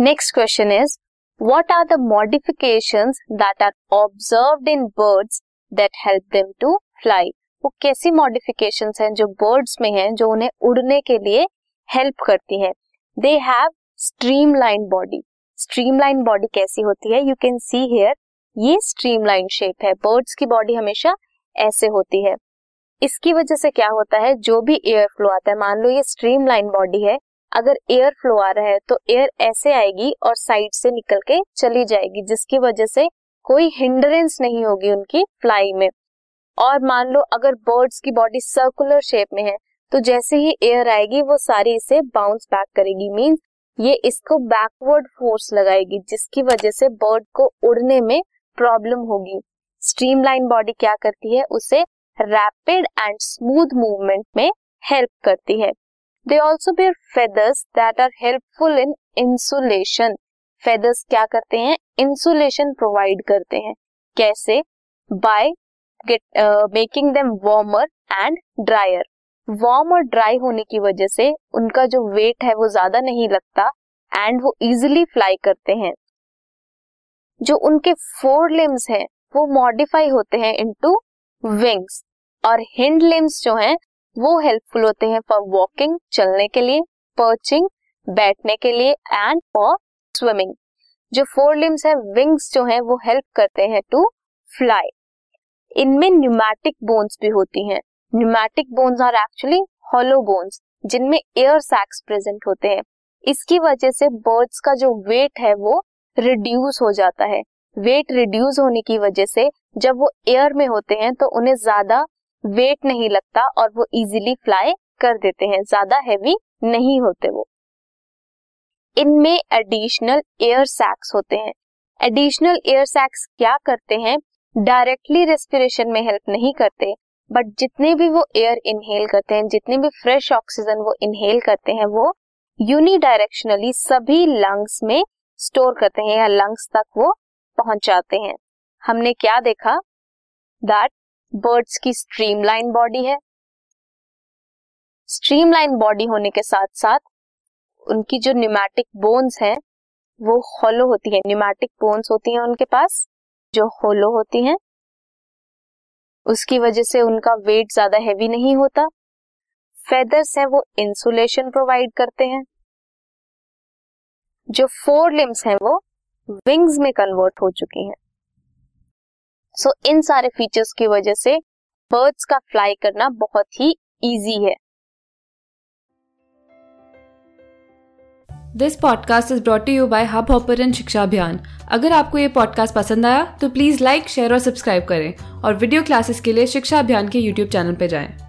Next question is what are the modifications that are observed in birds that help them to fly वो कैसी modifications हैं जो birds में हैं जो उन्हें उड़ने के लिए हेल्प करती हैं? They have streamline body streamline body कैसी होती है? यू कैन सी हेयर ये स्ट्रीमलाइन शेप है। बर्ड्स की बॉडी हमेशा ऐसे होती है। इसकी वजह से क्या होता है? जो भी एयर फ्लो आता है, मान लो ये स्ट्रीमलाइन बॉडी है अगर एयर फ्लो आ रहा है तो एयर ऐसे आएगी और साइड से निकल के चली जाएगी, जिसकी वजह से कोई हिंड्रेंस नहीं होगी उनकी फ्लाई में। और मान लो, अगर बर्ड्स की बॉडी सर्कुलर शेप में है तो जैसे ही एयर आएगी, वो सारी इसे बाउंस बैक करेगी। मीन्स ये इसको बैकवर्ड फोर्स लगाएगी, जिसकी वजह से बर्ड को उड़ने में प्रॉब्लम होगी। स्ट्रीमलाइन बॉडी क्या करती है? उसे रैपिड एंड स्मूथ मूवमेंट में हेल्प करती है। They also bear feathers that are helpful in insulation feathers क्या करते हैं? इंसुलेशन प्रोवाइड करते हैं। कैसे? By making them warmer and drier warm और ड्राई होने की वजह से उनका जो वेट है वो ज़्यादा नहीं लगता एंड वो इजिली फ्लाई करते हैं। जो उनके फोर लिम्स हैं, वो मॉडिफाई होते हैं इनटू विंग्स और हिंड लिम्स जो हैं वो हेल्पफुल होते हैं फॉर वॉकिंग चलने के लिए पर्चिंग बैठने के लिए एंड फॉर स्विमिंग जो फोर लिम्स है विंग्स जो है, वो हेल्प करते हैं टू फ्लाई इनमें न्यूमैटिक बोन्स भी होती हैं. Pneumatic bones are actually hollow bones जिनमें एयर सैक्स प्रेजेंट होते हैं. इसकी वजह से बर्ड्स का जो वेट है, वो रिड्यूस हो जाता है. वेट रिड्यूस होने की वजह से जब वो एयर में होते हैं तो उन्हें ज़्यादा वेट नहीं लगता और वो इजीली फ्लाई कर देते हैं। ज़्यादा हैवी नहीं होते वो। इनमें एडिशनल एयर सैक्स होते हैं। एडिशनल एयर सैक्स क्या करते हैं? डायरेक्टली रेस्पिरेशन में हेल्प नहीं करते बट जितने भी वो एयर इनहेल करते हैं, जितने भी फ्रेश ऑक्सीजन वो इनहेल करते हैं, वो यूनिडायरेक्शनली सभी लंग्स में स्टोर करते हैं या लंग्स तक वो पहुंचाते हैं। हमने क्या देखा? दैट बर्ड्स की स्ट्रीमलाइन बॉडी है। स्ट्रीमलाइन बॉडी होने के साथ साथ उनकी जो न्यूमैटिक बोन्स हैं, वो होलो होती है। न्यूमैटिक बोन्स होती हैं उनके पास, जो होलो होती हैं। उसकी वजह से उनका वेट ज़्यादा हैवी नहीं होता। फेदर्स है, वो इंसुलेशन प्रोवाइड करते हैं। जो फोर लिम्स हैं, वो विंग्स में कन्वर्ट हो चुकी हैं। सो so, इन सारे फीचर्स की वजह से बर्ड्स का फ्लाई करना बहुत ही इजी है। This podcast is brought you by Hubhopper Shiksha Abhiyan अगर आपको ये पॉडकास्ट पसंद आया तो प्लीज़ लाइक शेयर और सब्सक्राइब करें। और वीडियो क्लासेस के लिए शिक्षा अभियान के यूट्यूब चैनल पर जाएँ।